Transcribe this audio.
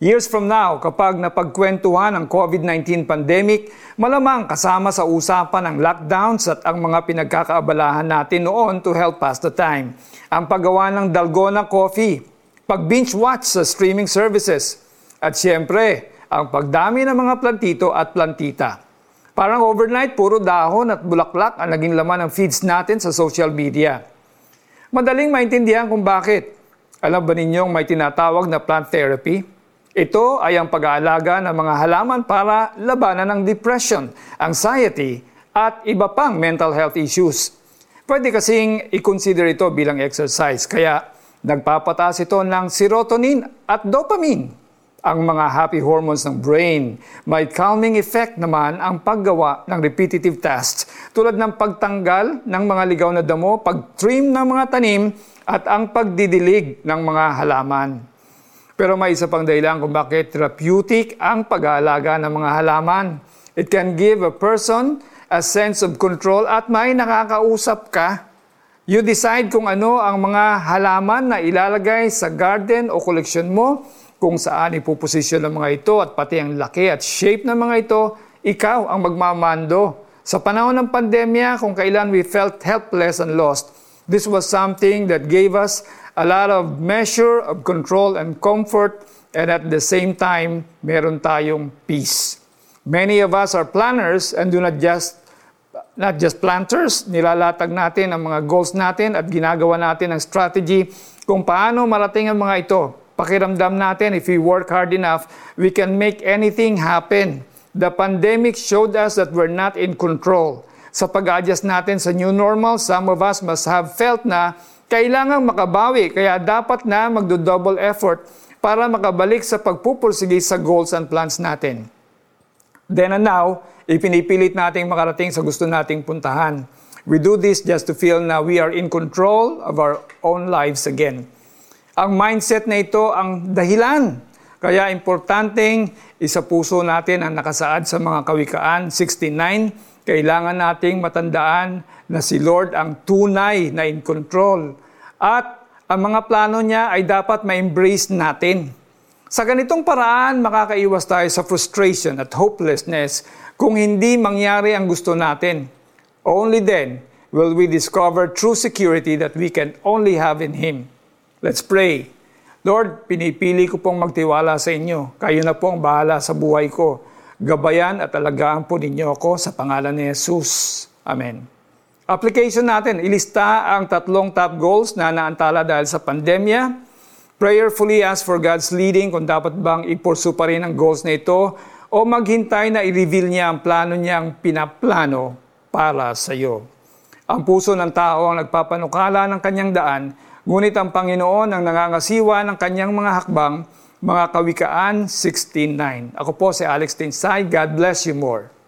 Years from now, kapag napagkwentuhan ang COVID-19 pandemic, malamang kasama sa usapan ang lockdowns at ang mga pinagkakaabalahan natin noon to help pass the time. Ang paggawa ng dalgona coffee, pag-binge watch sa streaming services, at siyempre, ang pagdami ng mga plantito at plantita. Parang overnight, puro dahon at bulaklak ang naging laman ng feeds natin sa social media. Madaling maintindihan kung bakit. Alam ba ninyong may tinatawag na plant therapy? Ito ay ang pag-aalaga ng mga halaman para labanan ng depression, anxiety, at iba pang mental health issues. Pwede kasing i-consider ito bilang exercise, kaya nagpapataas ito ng serotonin at dopamine, ang mga happy hormones ng brain. May calming effect naman ang paggawa ng repetitive tasks tulad ng pagtanggal ng mga ligaw na damo, pag-trim ng mga tanim, at ang pagdidilig ng mga halaman. Pero may isa pang dahilan kung bakit therapeutic ang pag-aalaga ng mga halaman. It can give a person a sense of control at may nakakausap ka. You decide kung ano ang mga halaman na ilalagay sa garden o koleksyon mo, kung saan ipuposisyon ng mga ito at pati ang laki at shape ng mga ito, ikaw ang magmamando. Sa panahon ng pandemya, kung kailan we felt helpless and lost, this was something that gave us a lot of measure of control and comfort and at the same time, meron tayong peace. Many of us are planners and do not just not just planters, nilalatag natin ang mga goals natin at ginagawa natin ang strategy kung paano marating ang mga ito. Pakiramdam natin, if we work hard enough, we can make anything happen. The pandemic showed us that we're not in control. Sa pag-adjust natin sa new normal, some of us must have felt na kailangang makabawi kaya dapat na magdo-double effort para makabalik sa pagpupursige sa goals and plans natin. Then and now, ipinipilit nating makarating sa gusto nating puntahan. We do this just to feel na we are in control of our own lives again. Ang mindset na ito ang dahilan. Kaya importanteng isa puso natin ang nakasaad sa mga kawikaan 69. Kailangan nating matandaan na si Lord ang tunay na in control at ang mga plano niya ay dapat ma-embrace natin. Sa ganitong paraan, makakaiwas tayo sa frustration at hopelessness kung hindi mangyari ang gusto natin. Only then will we discover true security that we can only have in Him. Let's pray. Lord, pinipili ko pong magtiwala sa inyo. Kayo na po ang bahala sa buhay ko. Gabayan at alagaan po ninyo ako sa pangalan ni Jesus. Amen. Application natin, ilista ang tatlong top goals na naantala dahil sa pandemya. Prayerfully ask for God's leading kung dapat bang ipursu pa rin ang goals na ito o maghintay na i-reveal niya ang plano niyang pinaplano para sa iyo. Ang puso ng tao ang nagpapanukala ng kanyang daan, ngunit ang Panginoon ang nangangasiwa ng kanyang mga hakbang, mga Kawikaan 16.9. Ako po si Alex Tinsay. God bless you more.